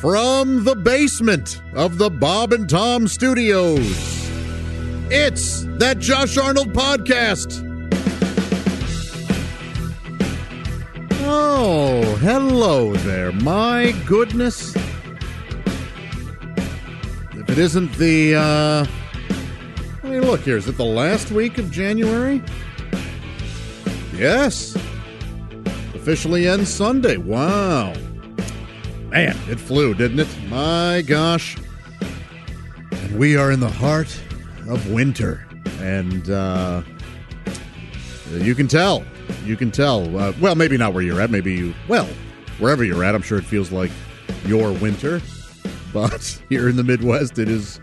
From the basement of the Bob and Tom Studios, it's that Josh Arnold podcast. Oh, hello there. My goodness. If it isn't the, uh, I mean, look here. Is it the last week of January? Yes. Officially ends Sunday. Wow. Man, it flew, didn't it? My gosh. And we are in the heart of winter. And uh, you can tell. You can tell. Uh, well, maybe not where you're at. Maybe you, well, wherever you're at, I'm sure it feels like your winter. But here in the Midwest, it is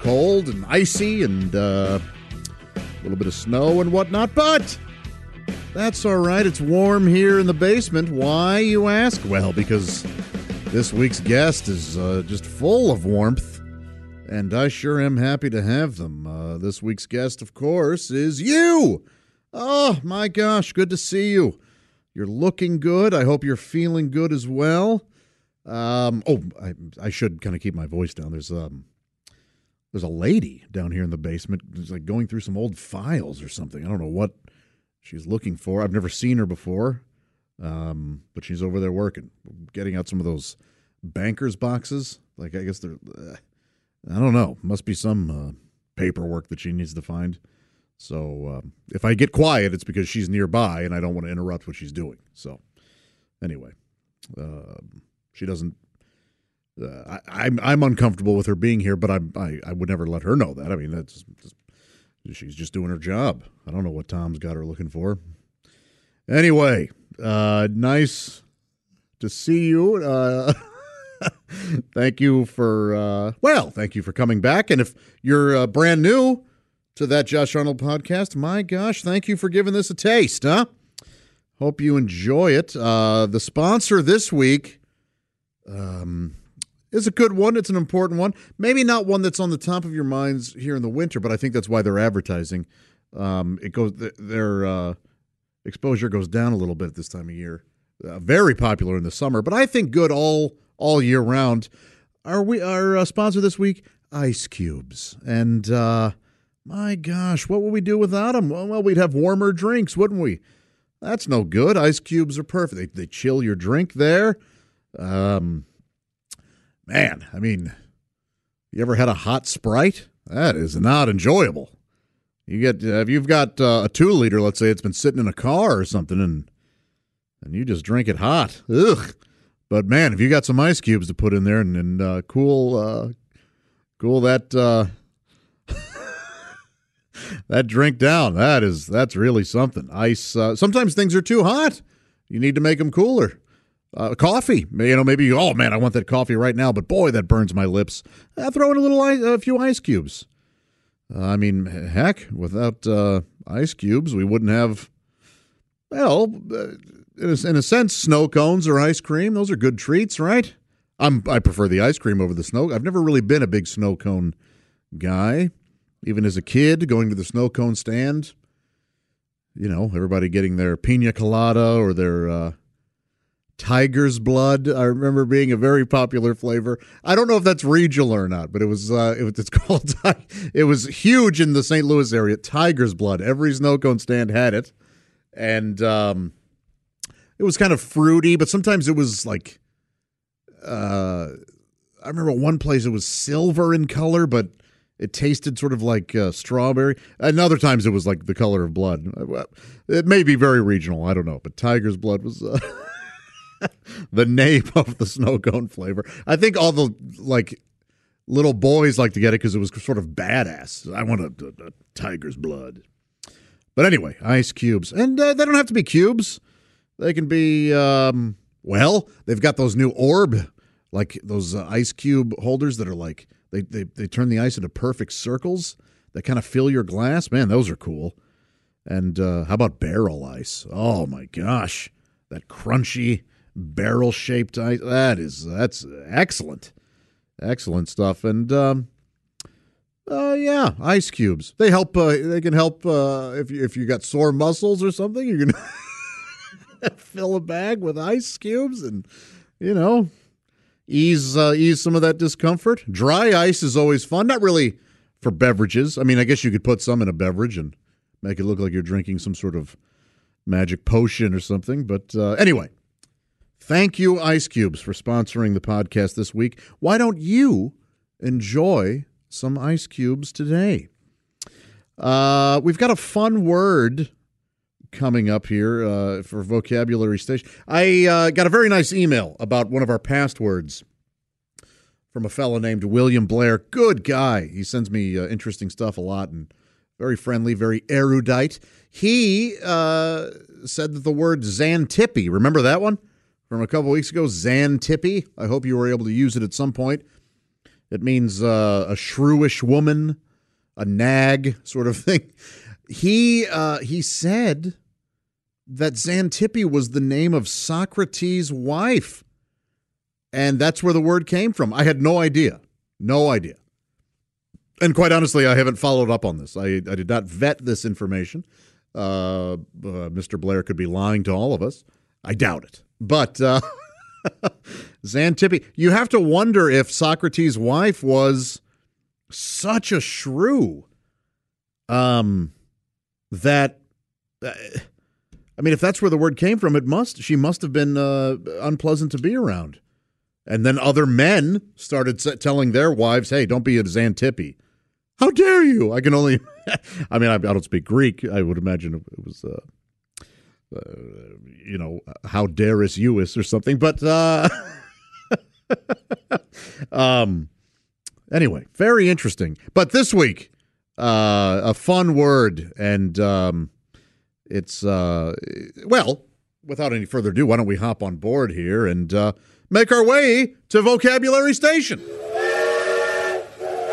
cold and icy and uh, a little bit of snow and whatnot. But that's all right. It's warm here in the basement. Why, you ask? Well, because this week's guest is uh, just full of warmth, and I sure am happy to have them. Uh, this week's guest, of course, is you. Oh, my gosh, good to see you. You're looking good. I hope you're feeling good as well. Um, oh, I, I should kind of keep my voice down. There's um, there's a lady down here in the basement, who's like going through some old files or something. I don't know what she's looking for. I've never seen her before. Um, but she's over there working, getting out some of those bankers boxes. Like I guess they're, uh, I don't know, must be some uh, paperwork that she needs to find. So um, if I get quiet, it's because she's nearby and I don't want to interrupt what she's doing. So anyway, um, she doesn't. Uh, I, I'm I'm uncomfortable with her being here, but I'm, I I would never let her know that. I mean, that's just, she's just doing her job. I don't know what Tom's got her looking for. Anyway, uh, nice to see you. Uh, thank you for uh, well, thank you for coming back. And if you're uh, brand new to that Josh Arnold podcast, my gosh, thank you for giving this a taste, huh? Hope you enjoy it. Uh, the sponsor this week um, is a good one. It's an important one. Maybe not one that's on the top of your minds here in the winter, but I think that's why they're advertising. Um, it goes their uh, exposure goes down a little bit this time of year. Uh, very popular in the summer, but I think good all all year round. Are we our uh, sponsor this week? Ice cubes, and uh, my gosh, what would we do without them? Well, well, we'd have warmer drinks, wouldn't we? That's no good. Ice cubes are perfect. They, they chill your drink there. Um, man, I mean, you ever had a hot Sprite? That is not enjoyable. You get if you've got uh, a two liter, let's say it's been sitting in a car or something, and and you just drink it hot. Ugh. But man, if you got some ice cubes to put in there and, and uh, cool, uh, cool that uh, that drink down, that is that's really something. Ice. Uh, sometimes things are too hot. You need to make them cooler. Uh, coffee, you know, maybe oh man, I want that coffee right now, but boy, that burns my lips. Uh, throw in a little, ice, a few ice cubes. I mean, heck, without uh, ice cubes, we wouldn't have. Well, uh, in a, in a sense, snow cones or ice cream. Those are good treats, right? I'm I prefer the ice cream over the snow. I've never really been a big snow cone guy. Even as a kid, going to the snow cone stand, you know, everybody getting their pina colada or their uh, tiger's blood. I remember being a very popular flavor. I don't know if that's regional or not, but it was uh, it, it's called. It was huge in the St. Louis area. Tiger's blood. Every snow cone stand had it, and um, it was kind of fruity, but sometimes it was like. Uh, I remember one place it was silver in color, but it tasted sort of like uh, strawberry. And other times it was like the color of blood. It may be very regional. I don't know, but tiger's blood was. Uh, the name of the snow cone flavor. I think all the like little boys like to get it because it was sort of badass. I want a, a, a, tiger's blood. But anyway, ice cubes, and uh, they don't have to be cubes. They can be um, Well, they've got those new orb, like those uh, ice cube holders that are like they, they they turn the ice into perfect circles that kind of fill your glass. Man, those are cool. And uh, how about barrel ice? Oh my gosh, that crunchy barrel shaped ice. That is that's excellent, excellent stuff. And um, uh, yeah, ice cubes. They help. Uh, they can help uh, if you, if you got sore muscles or something. You can fill a bag with ice cubes and you know ease uh, ease some of that discomfort. Dry ice is always fun. Not really for beverages. I mean, I guess you could put some in a beverage and make it look like you're drinking some sort of magic potion or something. But uh, anyway, thank you, Ice Cubes, for sponsoring the podcast this week. Why don't you enjoy some ice cubes today? Uh, we've got a fun word coming up here uh, for vocabulary station. I uh, got a very nice email about one of our past words from a fellow named William Blair. Good guy. He sends me uh, interesting stuff a lot and very friendly, very erudite. He uh, said that the word Xantippe, remember that one from a couple weeks ago? Xantippe. I hope you were able to use it at some point. It means uh, a shrewish woman, a nag sort of thing. He uh, he said that Xantippe was the name of Socrates' wife, and that's where the word came from. I had no idea, no idea. And quite honestly, I haven't followed up on this. I, I did not vet this information. Uh, uh, Mr. Blair could be lying to all of us. I doubt it. But uh, Xantippe, you have to wonder if Socrates' wife was such a shrew um, that. Uh, I mean, if that's where the word came from, it must. She must have been uh, unpleasant to be around. And then other men started telling their wives, "Hey, don't be a Xantippe." How dare you? I can only. I mean, I, don't speak Greek. I would imagine it was, uh, you know, how dareus youis or something. But uh, um, anyway, very interesting. But this week, uh, a fun word, and um, it's uh, well. Without any further ado, why don't we hop on board here and uh, make our way to Vocabulary Station?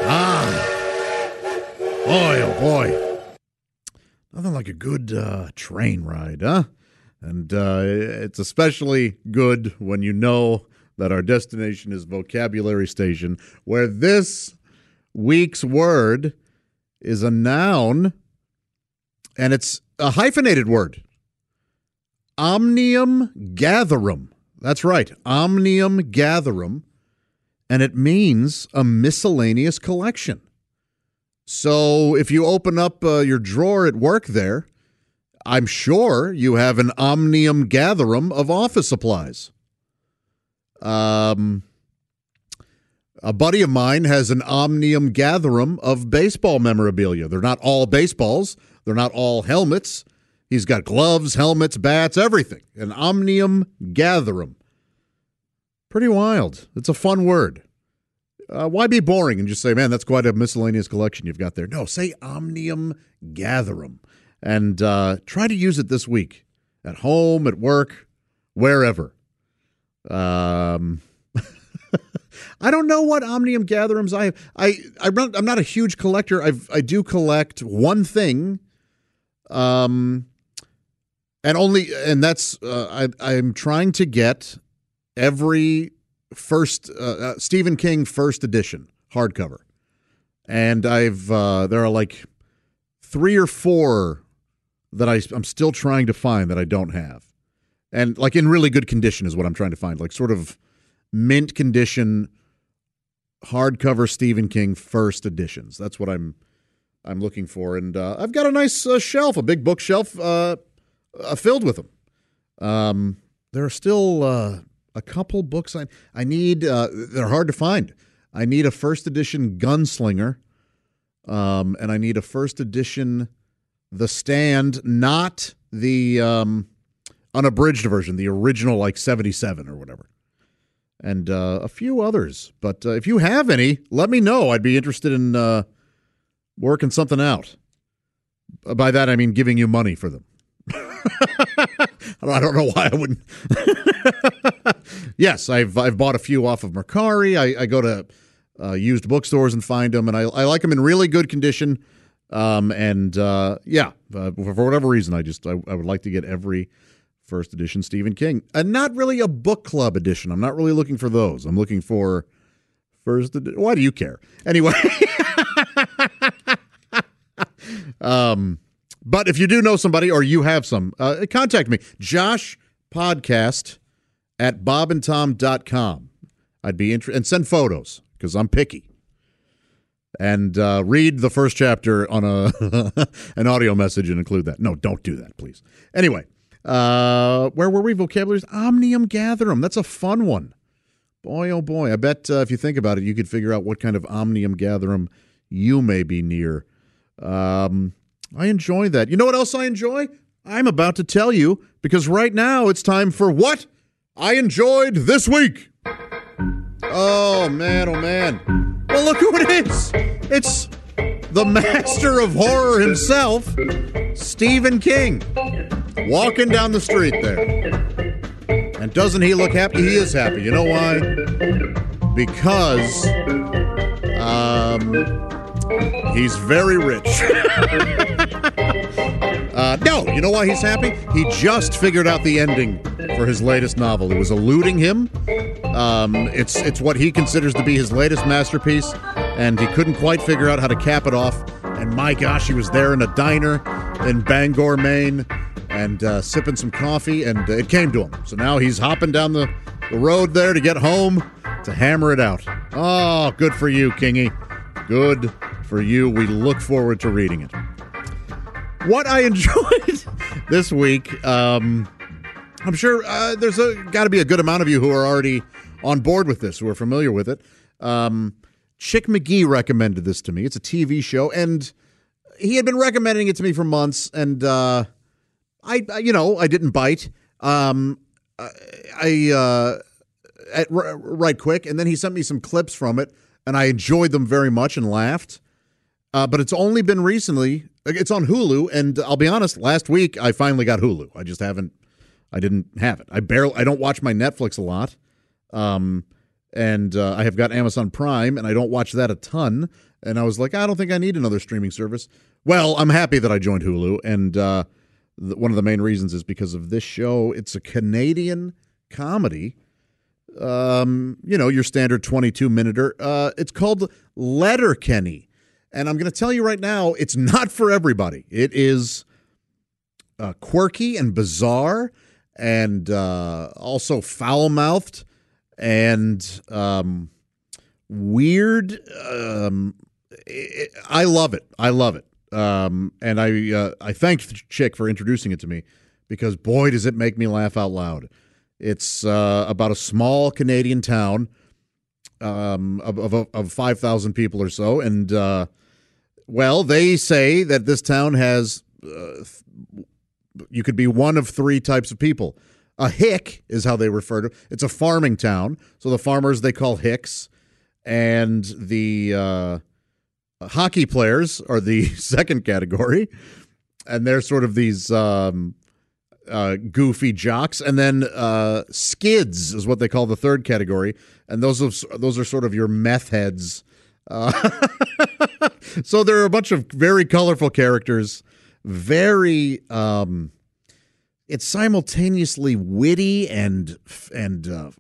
Ah. Boy, oh boy. Nothing like a good uh, train ride, huh? And uh, it's especially good when you know that our destination is Vocabulary Station, where this week's word is a noun and it's a hyphenated word. Omnium gatherum. That's right, omnium gatherum. And it means a miscellaneous collection. So if you open up uh, your drawer at work there, I'm sure you have an omnium gatherum of office supplies. Um, a buddy of mine has an omnium gatherum of baseball memorabilia. They're not all baseballs, they're not all helmets. He's got gloves, helmets, bats, everything. An omnium gatherum. Pretty wild. It's a fun word. Uh, why be boring and just say, man, that's quite a miscellaneous collection you've got there? No, say Omnium Gatherum and uh, try to use it this week at home, at work, wherever. Um, I don't know what Omnium Gatherums I have. I, I I'm not a huge collector. I've I do collect one thing, um, and only and that's uh, I I'm trying to get every first uh, uh, Stephen King first edition hardcover, and I've uh, there are like three or four that I, I'm still trying to find that I don't have, and like in really good condition is what I'm trying to find, like sort of mint condition hardcover Stephen King first editions. That's what I'm I'm looking for, and uh, I've got a nice uh, shelf, a big bookshelf uh, uh filled with them. Um, there are still uh, a couple books I I need. Uh, they're hard to find. I need a first edition Gunslinger, um, and I need a first edition The Stand, not the um, unabridged version, the original like seventy seven or whatever, and uh, a few others. But uh, if you have any, let me know. I'd be interested in uh, working something out. By that I mean giving you money for them. I don't know why I wouldn't. yes, I've I've bought a few off of Mercari. I, I go to uh, used bookstores and find them, and I, I like them in really good condition. Um, and uh, yeah, uh, for whatever reason, I just I, I, would like to get every first edition Stephen King, and not really a book club edition. I'm not really looking for those. I'm looking for first. Edi- Why do you care? Anyway. um, but if you do know somebody or you have some, uh, contact me. Josh Podcast at bobandtom.com. I'd be interested and send photos because I'm picky. And uh, read the first chapter on a an audio message and include that. No, don't do that, please. Anyway, uh, where were we? Vocabularies Omnium Gatherum. That's a fun one. Boy, oh boy. I bet uh, if you think about it, you could figure out what kind of Omnium Gatherum you may be near. Um, I enjoy that. You know what else I enjoy? I'm about to tell you because right now it's time for what I enjoyed this week. Oh, man, oh, man. Well, look who it is. It's the master of horror himself, Stephen King, walking down the street there. And doesn't he look happy? He is happy. You know why? Because um, He's very rich. uh, no, you know why he's happy? He just figured out the ending for his latest novel. It was eluding him. Um, it's it's what he considers to be his latest masterpiece, and he couldn't quite figure out how to cap it off. And my gosh, he was there in a diner in Bangor, Maine, and uh, sipping some coffee, and it came to him. So now he's hopping down the, the road there to get home to hammer it out. Oh, good for you, Kingy. Good for you. We look forward to reading it. What I enjoyed this week, um, I'm sure uh, there's got to be a good amount of you who are already on board with this, who are familiar with it. Um, Chick McGee recommended this to me. It's a TV show, and he had been recommending it to me for months, and uh, I, you know, I didn't bite. Um, I uh, at, right quick, and then he sent me some clips from it, and I enjoyed them very much and laughed. Uh, but it's only been recently. It's on Hulu, and I'll be honest. Last week, I finally got Hulu. I just haven't. I didn't have it. I barely. I don't watch my Netflix a lot, um, and uh, I have got Amazon Prime, and I don't watch that a ton. And I was like, I don't think I need another streaming service. Well, I'm happy that I joined Hulu, and uh, the, one of the main reasons is because of this show. It's a Canadian comedy. Um, you know, your standard 22 minuter. Uh, it's called Letterkenny and I'm going to tell you right now, it's not for everybody. It is uh, quirky and bizarre and uh, also foul mouthed and um, weird. Um, it, I love it. I love it. Um, and I uh, I thank Chick for introducing it to me because boy does it make me laugh out loud. It's uh, about a small Canadian town um, of, of, of five thousand people or so, and uh, well, they say that this town has, uh, you could be one of three types of people. A hick is how they refer to it. It's a farming town. So the farmers they call hicks. And the uh, hockey players are the second category. And they're sort of these um, uh, goofy jocks. And then uh, skids is what they call the third category. And those, are, those are sort of your meth heads uh, so there are a bunch of very colorful characters, very um, it's simultaneously witty and and uh,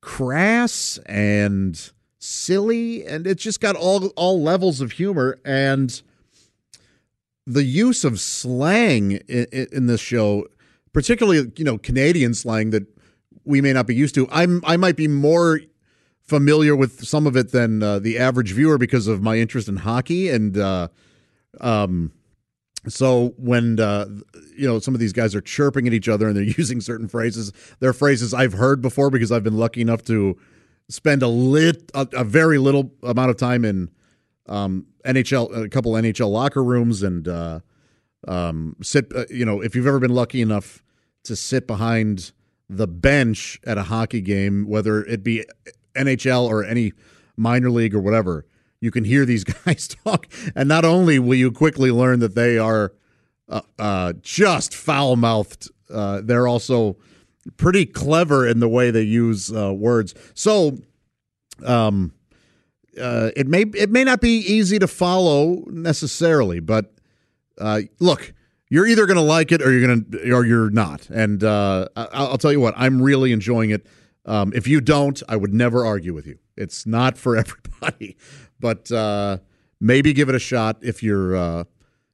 crass and silly, and it's just got all all levels of humor and the use of slang in, in this show, particularly you know Canadian slang that we may not be used to. I'm I might be more familiar with some of it than uh, the average viewer because of my interest in hockey. And uh, um, so when uh, you know some of these guys are chirping at each other and they're using certain phrases they're phrases i've heard before because i've been lucky enough to spend a lit a, a very little amount of time in um, nhl a couple nhl locker rooms and uh, um, sit uh, you know if you've ever been lucky enough to sit behind the bench at a hockey game whether it be NHL or any minor league or whatever, you can hear these guys talk. And not only will you quickly learn that they are uh, uh, just foul mouthed uh, they're also pretty clever in the way they use uh, words. So, um, uh, it may it may not be easy to follow necessarily, but uh, look, you're either going to like it or you're going to or you're not. And I'll tell you what, I'm really enjoying it. Um, if you don't, I would never argue with you. It's not for everybody, but uh, maybe give it a shot if you're uh,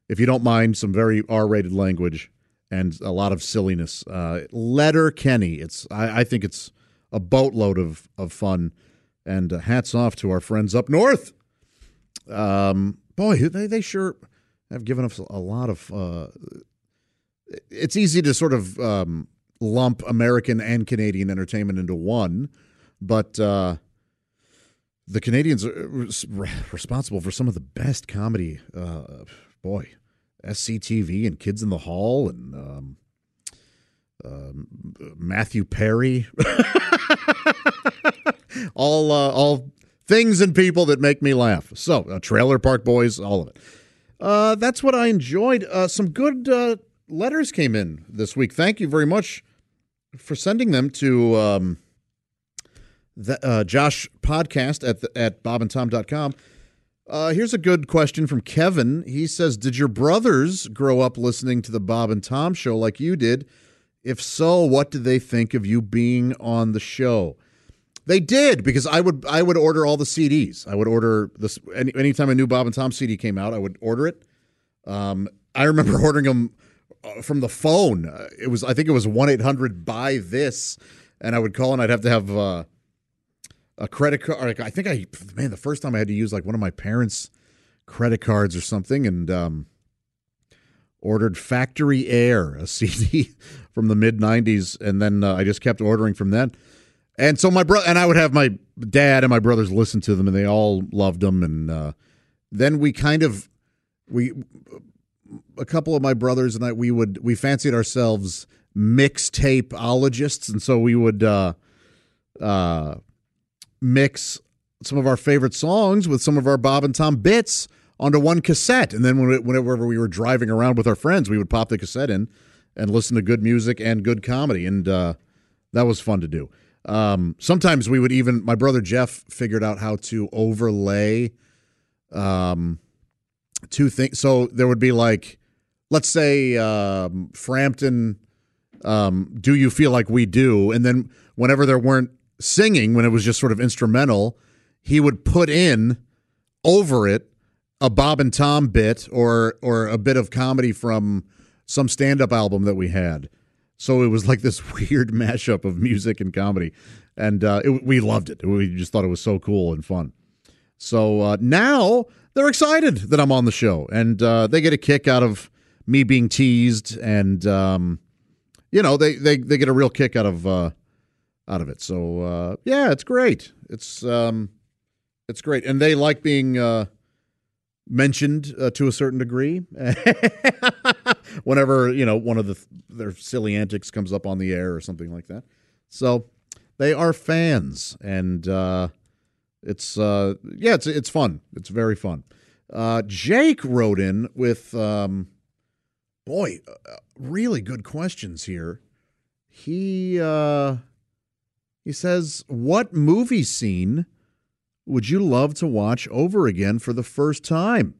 if you don't mind some very R-rated language and a lot of silliness. Uh, Letterkenny, it's I, I think it's a boatload of of fun. And uh, hats off to our friends up north. Um, boy, they they sure have given us a lot of. Uh, it's easy to sort of um, lump American and Canadian entertainment into one, but uh, the Canadians are res- responsible for some of the best comedy. Uh, boy, SCTV and Kids in the Hall and um, um, Matthew Perry. all uh, all things and people that make me laugh. So, uh, Trailer Park Boys, all of it. Uh, that's what I enjoyed. Uh, some good uh, letters came in this week. Thank you very much for sending them to um, the, uh, Josh Podcast at the, at bobandtom.com. Uh, here's a good question from Kevin. He says, "Did your brothers grow up listening to the Bob and Tom show like you did? If so, what did they think of you being on the show?" They did because I would I would order all the CDs. I would order this any, anytime a new Bob and Tom CD came out. I would order it. Um, I remember ordering them from the phone. Uh, it was I think it was one eight hundred buy this, and I would call and I'd have to have uh, a credit card. Like, I think I man the first time I had to use like one of my parents' credit cards or something, and um, ordered Factory Air, a CD from the mid '90s, and then uh, I just kept ordering from then. And so my brother and I would have my dad and my brothers listen to them, and they all loved them. And uh, then we kind of we a couple of my brothers and I we would we fancied ourselves mixtapeologists, and so we would uh, uh, mix some of our favorite songs with some of our Bob and Tom bits onto one cassette, and then whenever we were driving around with our friends, we would pop the cassette in and listen to good music and good comedy, and uh, that was fun to do. Um, sometimes we would even my brother Jeff figured out how to overlay um, two things. So there would be like, let's say um, Frampton, um, "Do You Feel Like We Do," and then whenever there weren't singing, when it was just sort of instrumental, he would put in over it a Bob and Tom bit or or a bit of comedy from some stand-up album that we had. So it was like this weird mashup of music and comedy, and uh, it, we loved it. We just thought it was so cool and fun. So uh, now they're excited that I'm on the show, and uh, they get a kick out of me being teased, and um, you know they, they they get a real kick out of uh, out of it. So uh, yeah, it's great. It's um, it's great, and they like being uh, mentioned uh, to a certain degree. Whenever you know one of the their silly antics comes up on the air or something like that, so they are fans, and it's uh, yeah, it's it's fun. It's very fun. Uh, Jake wrote in with um, boy, uh, really good questions here. He uh, he says, "What movie scene would you love to watch over again for the first time?"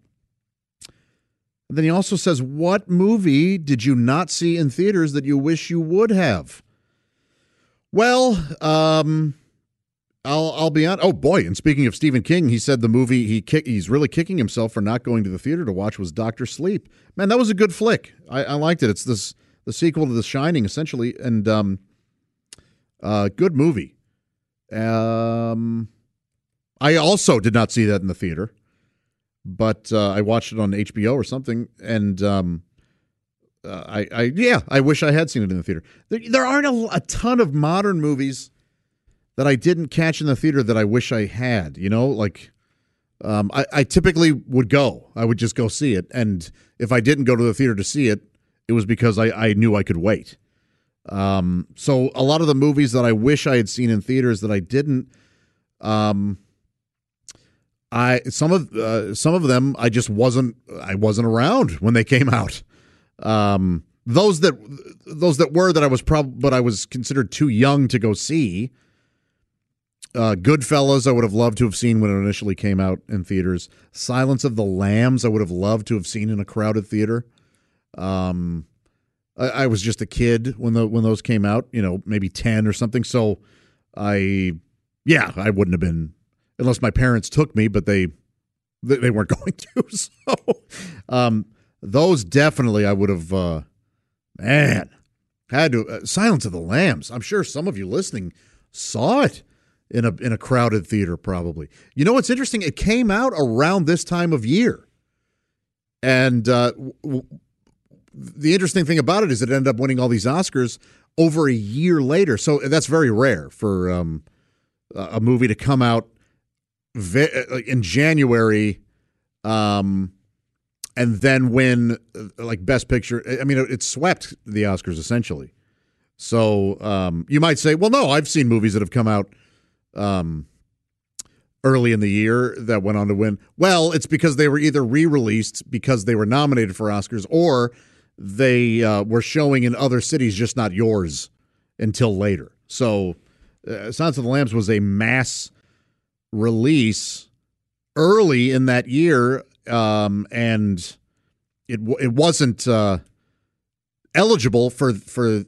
And then he also says, "What movie did you not see in theaters that you wish you would have?" Well, um, I'll I'll be on. Oh boy! And speaking of Stephen King, he said the movie he kick, he's really kicking himself for not going to the theater to watch was Doctor Sleep. Man, that was a good flick. I, I liked it. It's this the sequel to The Shining, essentially, and um, uh, good movie. Um, I also did not see that in the theater, but uh, I watched it on HBO or something, and um, uh, I, I yeah, I wish I had seen it in the theater. There, there aren't a, a ton of modern movies that I didn't catch in the theater that I wish I had. You know, like um, I, I typically would go. I would just go see it, and if I didn't go to the theater to see it, it was because I, I knew I could wait. Um, so a lot of the movies that I wish I had seen in theaters that I didn't, um, I some of uh, some of them I just wasn't I wasn't around when they came out. Um, those that those that were that I was probably but I was considered too young to go see. Uh, Goodfellas, I would have loved to have seen when it initially came out in theaters. Silence of the Lambs, I would have loved to have seen in a crowded theater. Um, I, I was just a kid when the when those came out, you know, maybe ten or something. So I, yeah, I wouldn't have been unless my parents took me, but they they weren't going to. So, um, those definitely I would have. Uh, man, had to uh, Silence of the Lambs. I'm sure some of you listening saw it in a in a crowded theater. Probably. You know what's interesting? It came out around this time of year, and uh, w- the interesting thing about it is it ended up winning all these Oscars over a year later. So that's very rare for um, a movie to come out ve- in January. Um, and then win uh, like best picture. I mean, it swept the Oscars essentially. So um, you might say, well, no, I've seen movies that have come out um, early in the year that went on to win. Well, it's because they were either re-released because they were nominated for Oscars, or they uh, were showing in other cities, just not yours, until later. So, uh, Silence of the Lambs was a mass release early in that year um, and it it wasn't uh, eligible for for.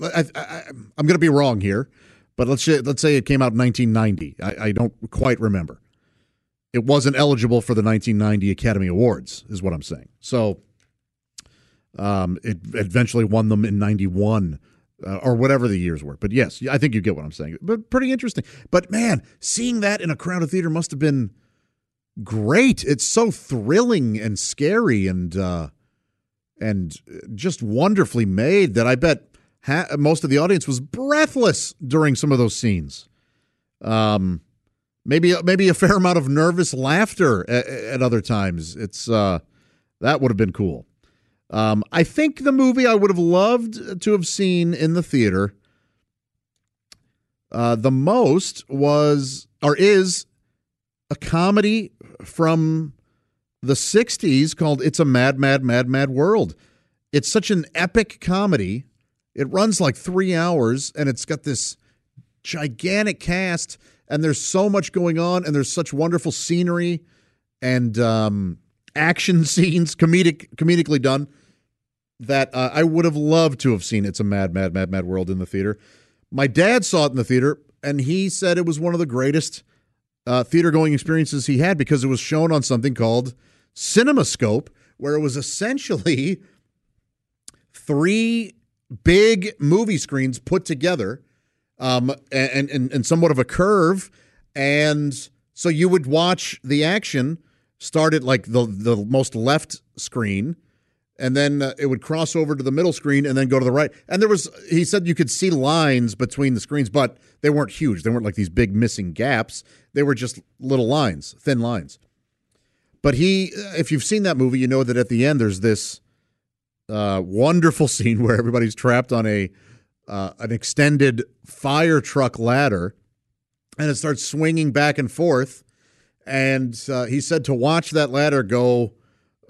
I, am going to be wrong here, but let's say, let's say it came out in 1990. I, I don't quite remember. It wasn't eligible for the 1990 Academy Awards, is what I'm saying. So, um, it eventually won them in 91 uh, or whatever the years were. But yes, I think you get what I'm saying. But pretty interesting. But man, seeing that in a crowded theater must have been great. It's so thrilling and scary and uh, and just wonderfully made that I bet ha- most of the audience was breathless during some of those scenes. Um, maybe maybe a fair amount of nervous laughter at, at other times. It's uh, that would have been cool. Um, I think the movie I would have loved to have seen in the theater uh, the most was or is a comedy from the 60s called It's a Mad, Mad, Mad, Mad World. It's such an epic comedy. It runs like three hours and it's got this gigantic cast and there's so much going on and there's such wonderful scenery and um, action scenes, comedic, comedically done that uh, I would have loved to have seen It's a Mad, Mad, Mad, Mad World in the theater. My dad saw it in the theater and he said it was one of the greatest uh, theater going experiences he had because it was shown on something called CinemaScope, where it was essentially three big movie screens put together um, and, and, and somewhat of a curve. And so you would watch the action start at like the, the most left screen and then uh, it would cross over to the middle screen and then go to the right. And there was, he said you could see lines between the screens, but they weren't huge. They weren't like these big missing gaps. They were just little lines, thin lines. But he, uh, if you've seen that movie, you know that at the end there's this uh, wonderful scene where everybody's trapped on a uh, an extended fire truck ladder, and it starts swinging back and forth. And uh, he said to watch that ladder go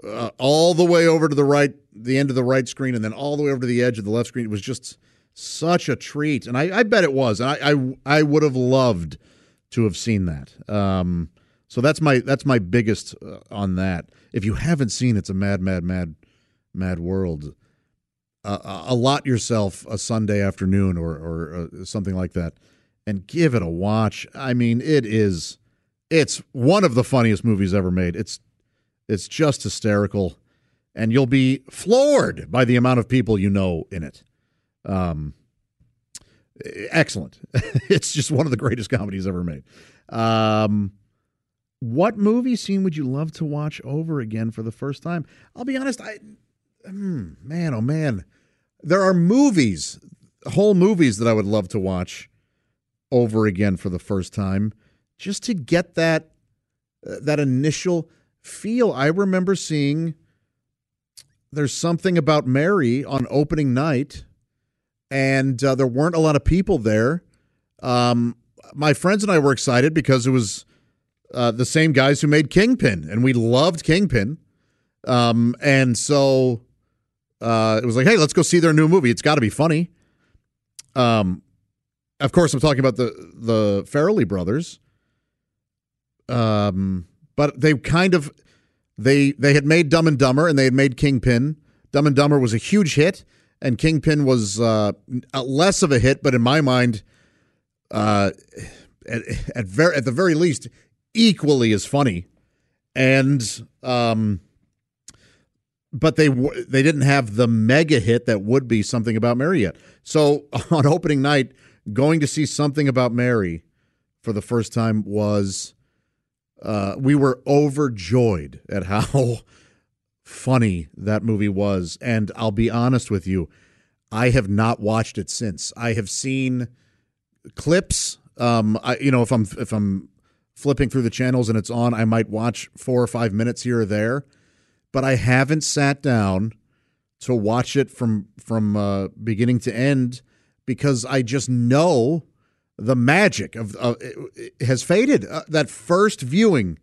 uh, all the way over to the right, the end of the right screen, and then all the way over to the edge of the left screen. It was just such a treat, and I, I bet it was. And I, I, I would have loved to have seen that. Um, so that's my that's my biggest uh, on that. If you haven't seen, it's a mad, mad, mad, mad world. Uh, allot yourself a Sunday afternoon or or uh, something like that, and give it a watch. I mean, it is. It's one of the funniest movies ever made. It's it's just hysterical, and you'll be floored by the amount of people you know in it. Um, excellent. it's just one of the greatest comedies ever made. Um, what movie scene would you love to watch over again for the first time? I'll be honest, I hmm, man, oh man, there are movies, whole movies that I would love to watch over again for the first time, just to get that uh, that initial feel. I remember seeing there's something about Mary on opening night, and uh, there weren't a lot of people there. Um, my friends and I were excited because it was uh, the same guys who made Kingpin, and we loved Kingpin. Um, and so uh, it was like, hey, let's go see their new movie. It's got to be funny. Um, of course, I'm talking about the the Farrelly brothers. Um, but they kind of they they had made Dumb and Dumber and they had made Kingpin. Dumb and Dumber was a huge hit, and Kingpin was uh, less of a hit, but in my mind, uh, at at, ver- at the very least, equally as funny. And um, but they they didn't have the mega hit that would be something about Mary yet. So on opening night, going to see something about Mary for the first time was uh, we were overjoyed at how funny that movie was. And I'll be honest with you, I have not watched it since. I have seen clips. Um, I, you know, if I'm if I'm flipping through the channels and it's on, I might watch four or five minutes here or there but I haven't sat down to watch it from from uh, beginning to end because I just know the magic of, has faded. Uh, that first viewing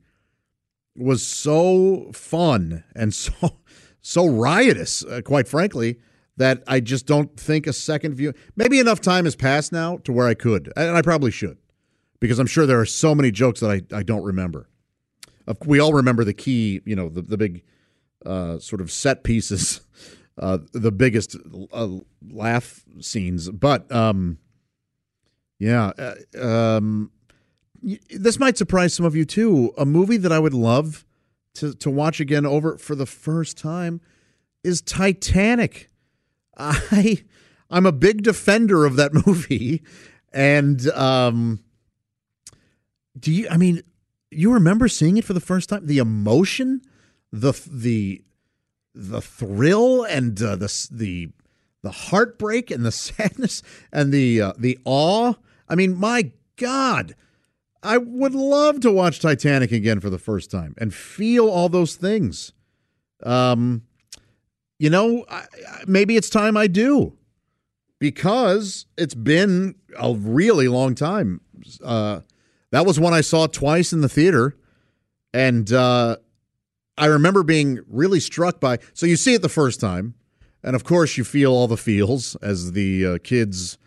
was so fun and so so riotous, uh, quite frankly, that I just don't think a second view. Maybe enough time has passed now to where I could, and I probably should, because I'm sure there are so many jokes that I, I don't remember. We all remember the key, you know, the the big uh, sort of set pieces, uh, the biggest uh, laugh scenes. But um, yeah, uh, um, this might surprise some of you too. A movie that I would love to to watch again over for the first time is Titanic. I I'm a big defender of that movie, and um, do you? I mean, you remember seeing it for the first time? The emotion the the the thrill and uh, the the the heartbreak and the sadness and the uh, the awe. I mean, my God, I would love to watch Titanic again for the first time and feel all those things. Um, you know, I, maybe it's time I do because it's been a really long time. Uh, that was one I saw twice in the theater, and uh, I remember being really struck by. So you see it the first time, and of course you feel all the feels as the uh, kids,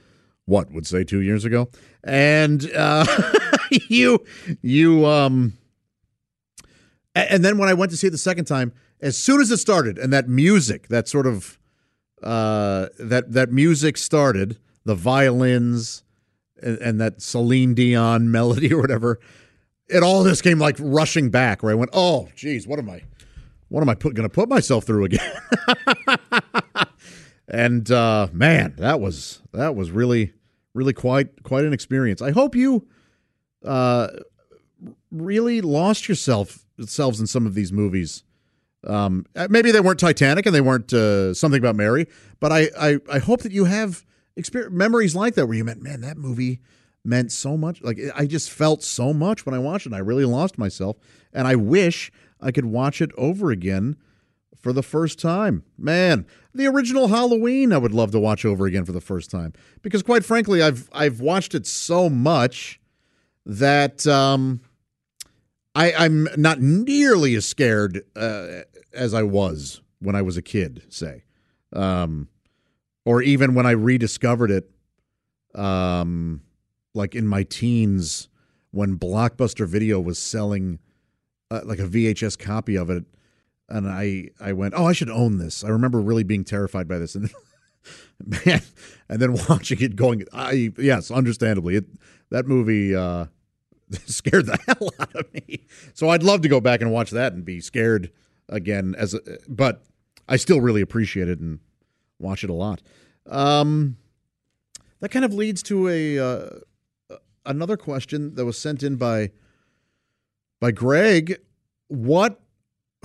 what would say two years ago, and uh, you you um, and then when I went to see it the second time, as soon as it started, and that music, that sort of uh, that that music started, the violins and, and that Celine Dion melody or whatever it all just came like rushing back where I went, oh, geez, what am I, what am I going to put myself through again? and uh, man, that was that was really really quite quite an experience. I hope you uh, really lost yourself selves in some of these movies. Um, uh, maybe they weren't Titanic and they weren't uh, something about Mary, but I, I I hope that you have experience memories like that where you meant, man, that movie meant so much. Like I just felt so much when I watched it. I really lost myself, and I wish I could watch it over again for the first time. Man, the original Halloween I would love to watch over again for the first time because quite frankly, I've I've watched it so much that um, I, I'm not nearly as scared uh, as I was when I was a kid, say, um, or even when I rediscovered it. Um, like in my teens when Blockbuster Video was selling uh, like a VHS copy of it, and I I went, oh, I should own this. I remember really being terrified by this, and then, man, and then watching it going, I yes, understandably, it that movie uh, scared the hell out of me. So I'd love to go back and watch that and be scared again as, a, but I still really appreciate it and watch it a lot. Um, that kind of leads to a uh, another question that was sent in by by Greg. What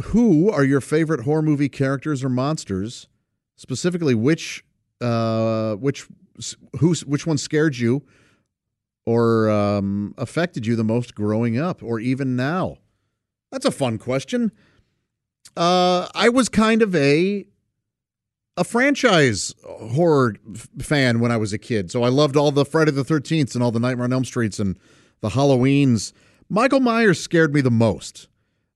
who are your favorite horror movie characters or monsters? Specifically, which uh, which who which one scared you or um, affected you the most growing up, or even now? That's a fun question. Uh, I was kind of a a franchise horror fan when I was a kid. So I loved all the Friday the 13th and all the Nightmare on Elm Streets and the Halloweens. Michael Myers scared me the most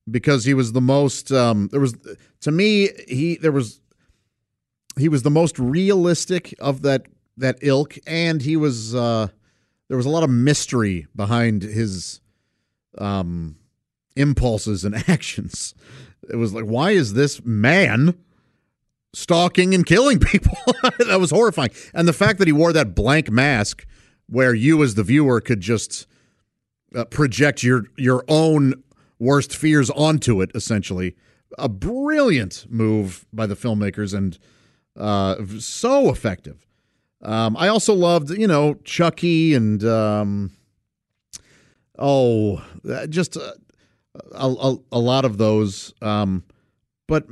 because he was the most um, there was to me he there was he was the most realistic of that that ilk, and he was uh, there was a lot of mystery behind his um, impulses and actions. It was like, why is this man stalking and killing people? that was horrifying, and the fact that he wore that blank mask, where you as the viewer could just uh, project your your own worst fears onto it, essentially. A brilliant move by the filmmakers and uh, so effective. Um, I also loved, you know, Chucky and um, oh, just a, a, a, lot of those. Um, but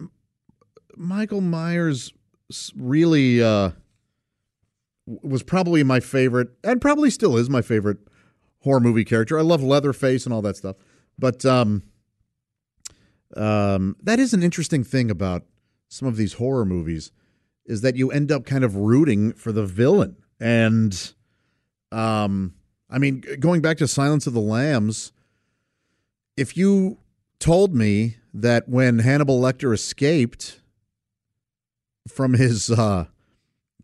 Michael Myers really uh, was probably my favorite, and probably still is my favorite horror movie character. I love Leatherface and all that stuff, but um, um, that is an interesting thing about some of these horror movies is that you end up kind of rooting for the villain. And um, I mean, going back to Silence of the Lambs, if you told me that when Hannibal Lecter escaped from his uh,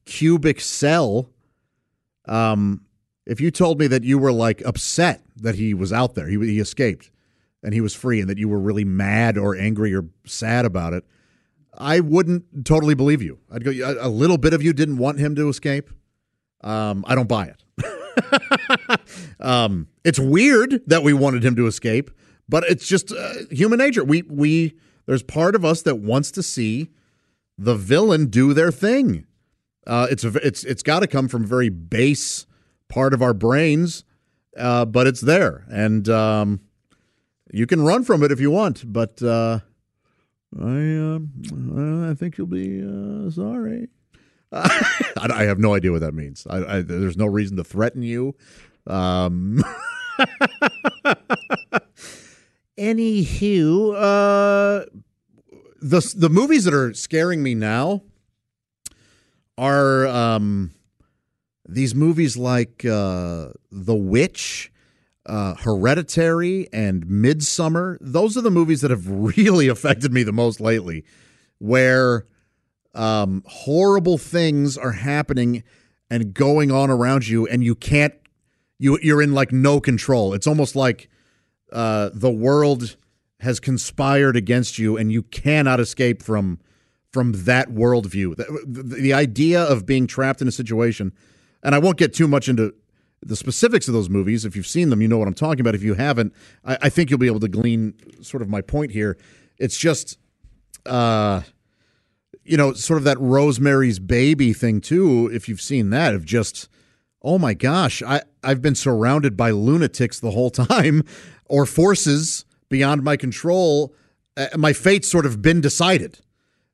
cubic cell, um, if you told me that you were like upset that he was out there, he, he escaped and he was free, and that you were really mad or angry or sad about it, I wouldn't totally believe you. I'd go a little bit of you didn't want him to escape. Um, I don't buy it. um, it's weird that we wanted him to escape, but it's just uh, human nature. We we there's part of us that wants to see the villain do their thing. Uh, it's a, it's it's got to come from very base part of our brains, uh, but it's there, and um, you can run from it if you want, but uh, I uh, I think you'll be uh, sorry. I have no idea what that means. I, I, there's no reason to threaten you. Um, anywho, uh, the the movies that are scaring me now are um, these movies like uh, The Witch uh, Hereditary and Midsommar. Those are the movies that have really affected me the most lately, where um, horrible things are happening and going on around you, and you can't. You you're in like no control. It's almost like uh, the world has conspired against you, and you cannot escape from from that worldview. The, the, the idea of being trapped in a situation, and I won't get too much into the specifics of those movies. If you've seen them, you know what I'm talking about. If you haven't, I, I think you'll be able to glean sort of my point here. It's just, uh, you know, sort of that Rosemary's Baby thing too. If you've seen that, of just, oh my gosh, I I've been surrounded by lunatics the whole time, or forces beyond my control. Uh, my fate's sort of been decided,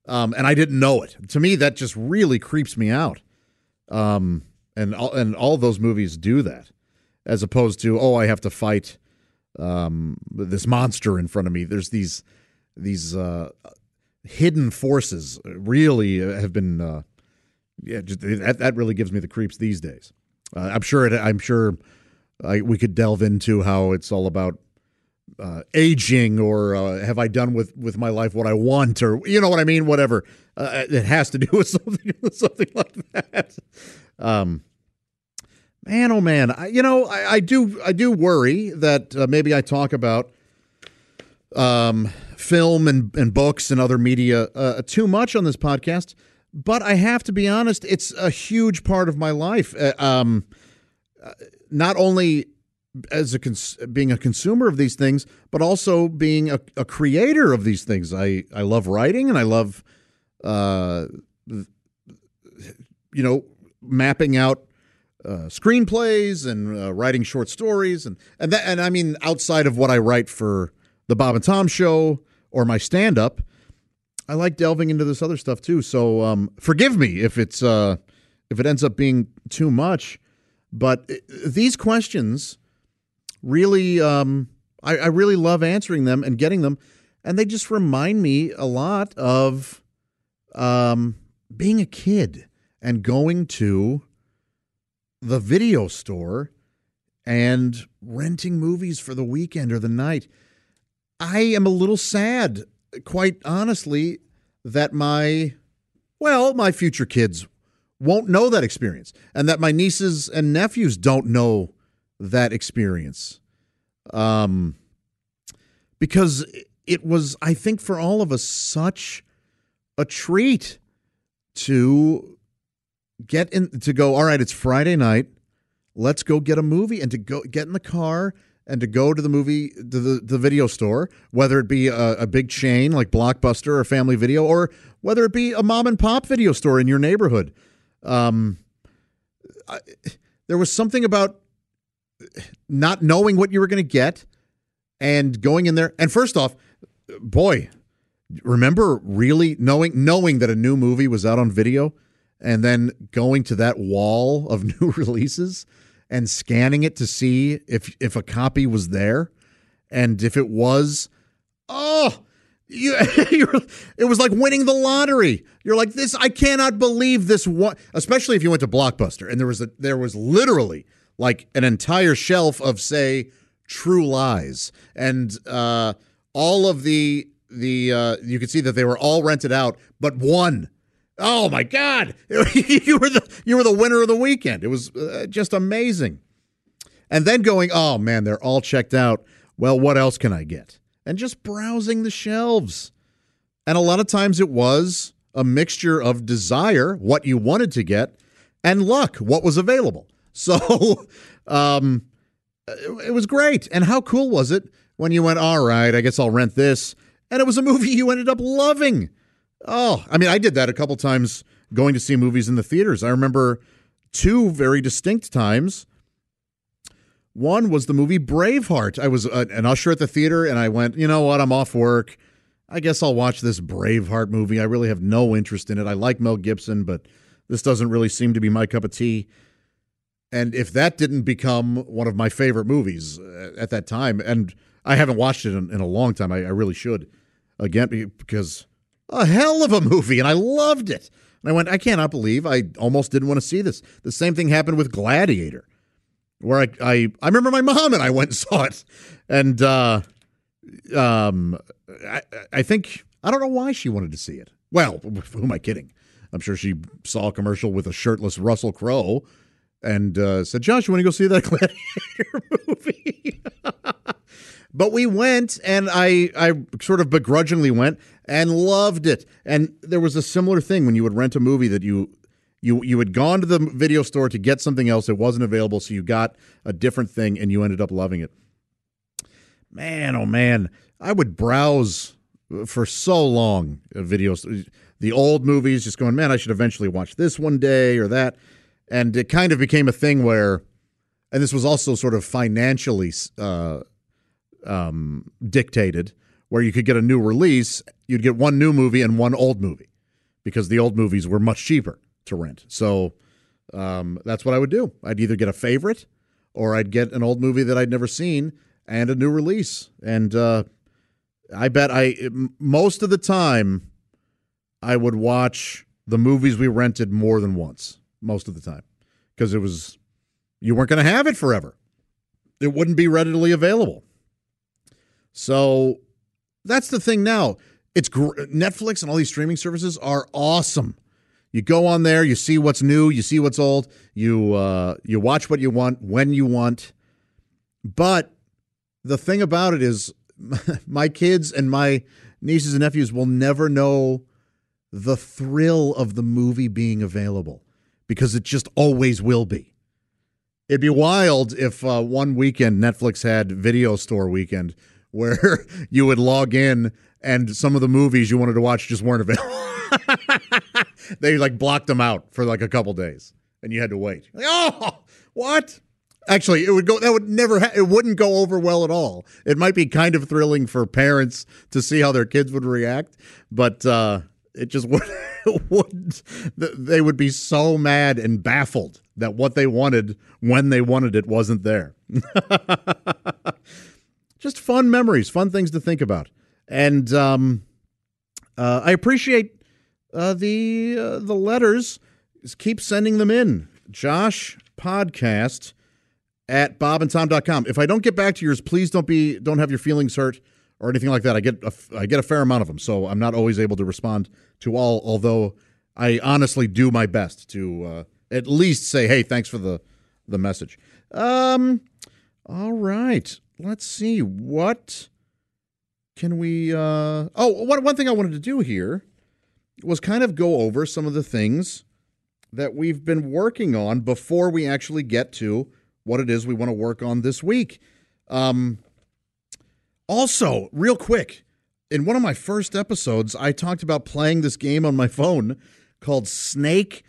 um, and I didn't know it. To me, that just really creeps me out. Um, and all, and all those movies do that, as opposed to oh, I have to fight um, this monster in front of me. There's these these uh, hidden forces really have been uh, yeah just, that that really gives me the creeps these days. Uh, I'm sure it, I'm sure I, we could delve into how it's all about uh, aging or uh, have I done with with my life what I want or you know what I mean whatever uh, it has to do with something something like that um, man, oh man, I, you know, I, I, do, I do worry that uh, maybe I talk about um, film and, and books and other media uh, too much on this podcast. But I have to be honest; it's a huge part of my life. Uh, um, uh, not only as a cons- being a consumer of these things, but also being a, a, creator of these things. I I love writing and I love, uh, you know, mapping out uh, screenplays and uh, writing short stories and and that, and I mean outside of what I write for the Bob and Tom show or my stand up, I like delving into this other stuff too. So um, forgive me if it's uh, if it ends up being too much, but it, these questions really um, I, I really love answering them and getting them, and they just remind me a lot of um, being a kid and going to the video store and renting movies for the weekend or the night. I am a little sad, quite honestly, that my well, my future kids won't know that experience, and that my nieces and nephews don't know that experience. Um, because it was, I think, for all of us, such a treat to get in to go. All right, it's Friday night. Let's go get a movie and to go get in the car and to go to the movie to the, the video store, whether it be a, a big chain like Blockbuster or Family Video, or whether it be a mom and pop video store in your neighborhood. Um, I, there was something about not knowing what you were going to get and going in there. And first off, boy, remember really knowing knowing that a new movie was out on video and then going to that wall of new releases and scanning it to see if if a copy was there and if it was oh you, it was like winning the lottery. You're like this. I cannot believe this one. Especially if you went to Blockbuster and there was a there was literally like an entire shelf of say True Lies and uh, all of the the uh, you could see that they were all rented out, but one. Oh my God! you were the you were the winner of the weekend. It was uh, just amazing. And then going, oh man, they're all checked out. Well, what else can I get? And just browsing the shelves. And a lot of times it was a mixture of desire, what you wanted to get, and luck, what was available. So um, it, was great. And how cool was it when you went, all right, I guess I'll rent this and it was a movie you ended up loving. Oh, I mean, I did that a couple times going to see movies in the theaters. I remember two very distinct times. One was the movie Braveheart. I was a, an usher at the theater and I went, you know what? I'm off work. I guess I'll watch this Braveheart movie. I really have no interest in it. I like Mel Gibson, but this doesn't really seem to be my cup of tea. And if that didn't become one of my favorite movies uh, at that time, and I haven't watched it in, in a long time. I, I, really should again because a hell of a movie, and I loved it. And I went, I cannot believe I almost didn't want to see this. The same thing happened with Gladiator, where I I, I remember my mom and I went and saw it, and uh, um, I, I think I don't know why she wanted to see it. Well, who am I kidding? I'm sure she saw a commercial with a shirtless Russell Crowe and uh, said, "Josh, you want to go see that Gladiator movie?" But we went, and I I sort of begrudgingly went and loved it. And there was a similar thing when you would rent a movie that you you you had gone to the video store to get something else that wasn't available, so you got a different thing, and you ended up loving it. Man, oh man, I would browse for so long uh, videos, the old movies, just going, man, I should eventually watch this one day or that, and it kind of became a thing where, and this was also sort of financially. Uh, um, dictated, where you could get a new release, you'd get one new movie and one old movie because the old movies were much cheaper to rent. So um, that's what I would do. I'd either get a favorite or I'd get an old movie that I'd never seen and a new release. And uh, I bet I most of the time I would watch the movies we rented more than once. Most of the time because it was you weren't going to have it forever. It wouldn't be readily available. So that's the thing now. It's gr- Netflix and all these streaming services are awesome. You go on there, you see what's new, you see what's old, you uh, you watch what you want when you want. But the thing about it is, my kids and my nieces and nephews will never know the thrill of the movie being available because it just always will be. It'd be wild if uh, one weekend Netflix had video store weekend where you would log in and some of the movies you wanted to watch just weren't available. they like blocked them out for like a couple days and you had to wait. Like, oh, what? Actually, it would go. That would never. Ha- it wouldn't go over well at all. It might be kind of thrilling for parents to see how their kids would react, but uh, it just would. wouldn't. They would be so mad and baffled that what they wanted when they wanted it wasn't there just fun memories, fun things to think about. And um, uh, I appreciate uh, the uh, the letters. Just keep sending them in. Josh podcast at bobandtom.com. If I don't get back to yours, please don't be don't have your feelings hurt or anything like that. I get a, I get a fair amount of them, so I'm not always able to respond to all. Although I honestly do my best to uh, at least say, "Hey, thanks for the the message." Um, all right, let's see what can we. Uh, oh, one one thing I wanted to do here was kind of go over some of the things that we've been working on before we actually get to what it is we want to work on this week. Um, also, real quick, in one of my first episodes, I talked about playing this game on my phone called Snake.io.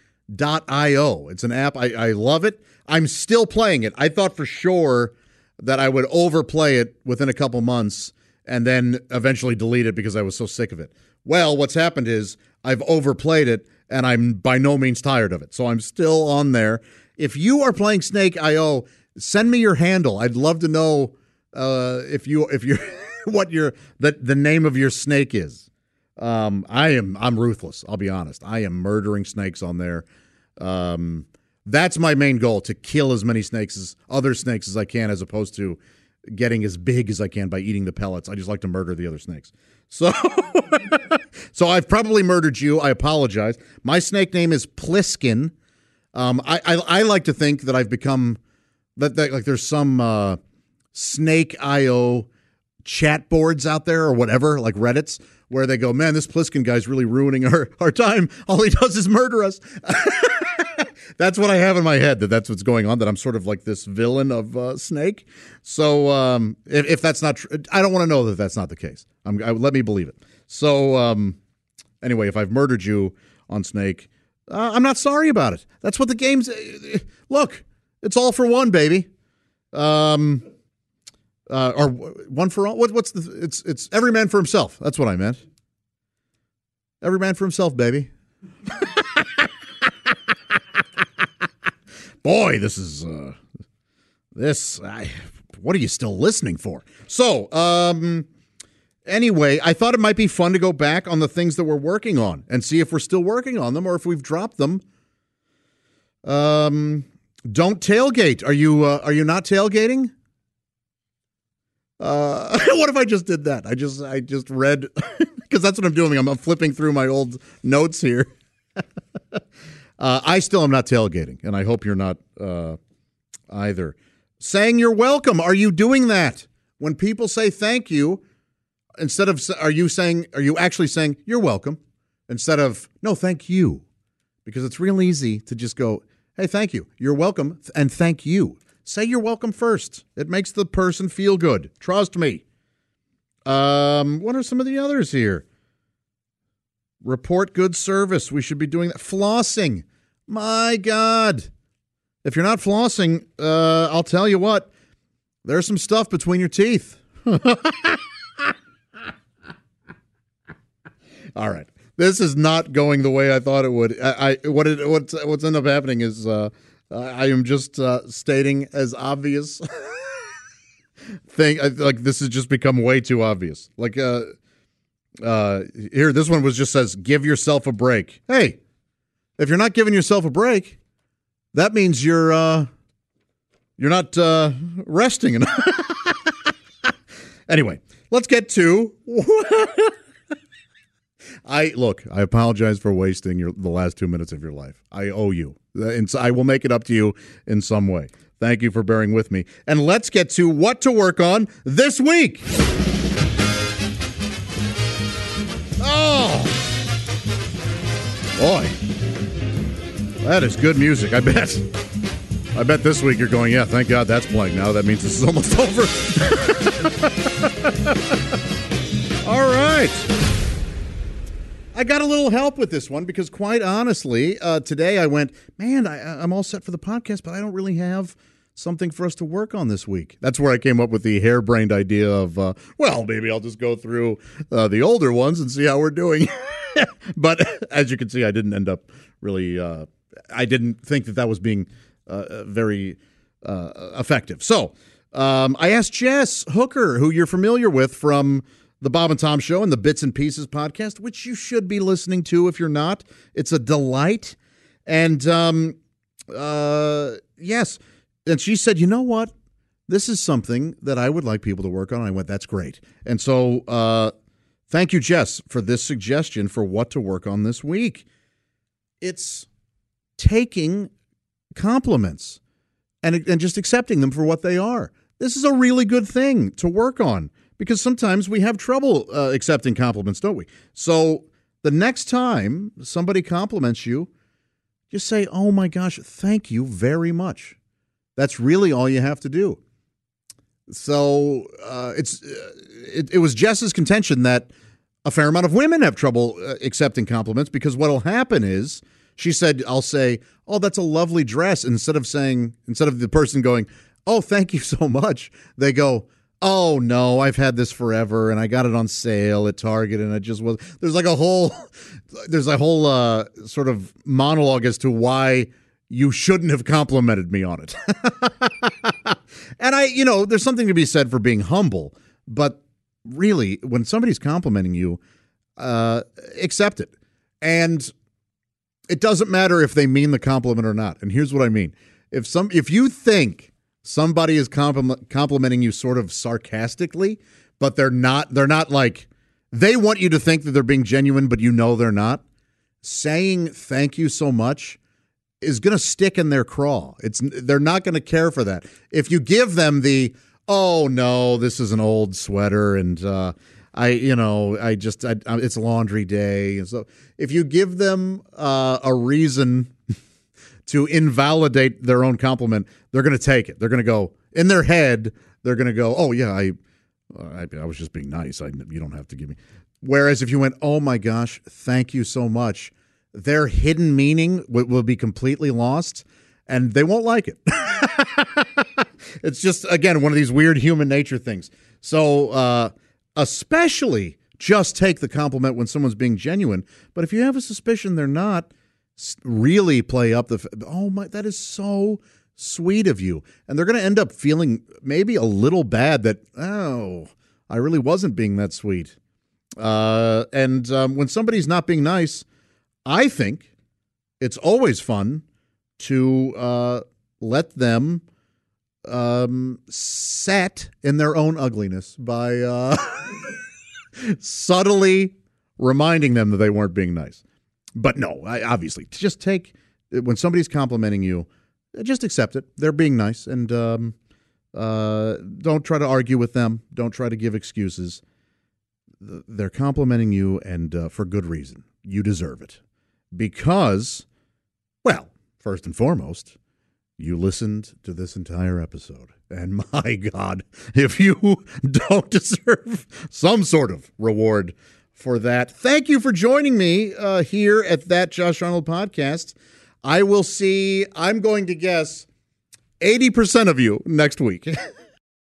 It's an app. I, I love it. I'm still playing it. I thought for sure that I would overplay it within a couple months and then eventually delete it because I was so sick of it. Well, what's happened is I've overplayed it and I'm by no means tired of it. So I'm still on there. If you are playing Snake.io, send me your handle. I'd love to know uh, if you if you what your the the name of your snake is. Um, I am I'm ruthless. I'll be honest. I am murdering snakes on there. Um, that's my main goal to kill as many snakes as other snakes as I can, as opposed to getting as big as I can by eating the pellets. I just like to murder the other snakes. So, so I've probably murdered you. I apologize. My snake name is Pliskin. Um, I, I, I like to think that I've become that, that like there's some uh, Snake IO chat boards out there or whatever, like Reddit's, where they go, man, this Pliskin guy's really ruining our, our time. All he does is murder us. that's what I have in my head that that's what's going on. That I'm sort of like this villain of uh, Snake. So um, if, if, that's not true, I don't want to know that that's not the case. I'm, I, let me believe it. So um, anyway, if I've murdered you on Snake, uh, I'm not sorry about it. That's what the game's. Uh, look, it's all for one, baby. Um, uh, or one for all. What, what's the? It's it's every man for himself. That's what I meant. Every man for himself, baby. Boy, this is uh, this. I, what are you still listening for? So, um, anyway, I thought it might be fun to go back on the things that we're working on and see if we're still working on them or if we've dropped them. Um, don't tailgate. Are you uh, are you not tailgating? Uh, what if I just did that? I just I just read because that's what I'm doing. I'm, I'm flipping through my old notes here. Uh, I still am not tailgating, and I hope you're not uh, either. Saying you're welcome. Are you doing that? When people say thank you, instead of are you saying are you actually saying you're welcome instead of no thank you? Because it's real easy to just go, hey, thank you. You're welcome and thank you. Say you're welcome first. It makes the person feel good. Trust me. Um, what are some of the others here? Report good service. We should be doing that. Flossing. My God. If you're not flossing, uh, I'll tell you what, there's some stuff between your teeth. All right. This is not going the way I thought it would. I, I what it what's what's ended up happening is uh, I am just uh, stating as obvious thing. Like this has just become way too obvious. Like uh, uh, here, this one was just says, "Give yourself a break." Hey, if you're not giving yourself a break, that means you're uh, you're not uh, resting enough. anyway, let's get to. I look. I apologize for wasting your the last two minutes of your life. I owe you, uh, and so I will make it up to you in some way. Thank you for bearing with me. And let's get to what to work on this week. Oh, boy, that is good music. I bet. I bet this week you're going, yeah, thank God that's playing now. That means this is almost over. All right. I got a little help with this one because, quite honestly, uh, today I went, man, I, I'm all set for the podcast, but I don't really have something for us to work on this week. That's where I came up with the harebrained idea of, uh, well, maybe I'll just go through uh, the older ones and see how we're doing. but as you can see, I didn't end up really. Uh, I didn't think that that was being uh, very uh, effective. So um, I asked Jess Hooker, who you're familiar with from the Bob and Tom Show and the Bits and Pieces podcast, which you should be listening to if you're not. It's a delight. And um, uh, yes, and she said, you know what? This is something that I would like people to work on. I went, that's great. And so uh, thank you, Jess, for this suggestion for what to work on this week. it's taking compliments and, and just accepting them for what they are. This is a really good thing to work on because sometimes we have trouble uh, accepting compliments, don't we? So the next time somebody compliments you, just say, Oh my gosh, thank you very much. That's really all you have to do. So uh, it's uh, it, it was Jess's contention that a fair amount of women have trouble uh, accepting compliments because what'll happen is she said, I'll say, Oh, that's a lovely dress. Instead of saying, instead of the person going, Oh, thank you so much, they go, Oh no, I've had this forever and I got it on sale at Target and it just was there's like a whole there's a whole uh, sort of monologue as to why you shouldn't have complimented me on it. and I, you know, there's something to be said for being humble, but really when somebody's complimenting you, uh, accept it. And it doesn't matter if they mean the compliment or not. And here's what I mean. If some if you think somebody is compliment, complimenting you sort of sarcastically, but they're not they're not like they want you to think that they're being genuine but you know they're not. Saying thank you so much is going to stick in their craw. It's they're not going to care for that. If you give them the oh no, this is an old sweater and uh I, you know, I just, I, it's laundry day. And so if you give them uh, a reason to invalidate their own compliment, they're going to take it. They're going to go in their head. They're going to go, oh yeah, I, I, I was just being nice. I, you don't have to give me. Whereas if you went, oh my gosh, thank you so much, their hidden meaning will, will be completely lost, and they won't like it. it's just again one of these weird human nature things. So. uh especially just take the compliment when someone's being genuine. But if you have a suspicion they're not, really play up the oh my that is so sweet of you and they're going to end up feeling maybe a little bad that oh i really wasn't being that sweet uh, and um, when somebody's not being nice i think it's always fun to uh, let them um, sat in their own ugliness by uh, subtly reminding them that they weren't being nice. But no, I, obviously, just take when somebody's complimenting you, just accept it. They're being nice, and um, uh, don't try to argue with them. Don't try to give excuses. They're complimenting you, and uh, for good reason. You deserve it because, well, first and foremost, you listened to this entire episode. And my God, if you don't deserve some sort of reward for that, thank you for joining me uh, here at that Josh Arnold podcast. I will see, I'm going to guess 80% of you next week.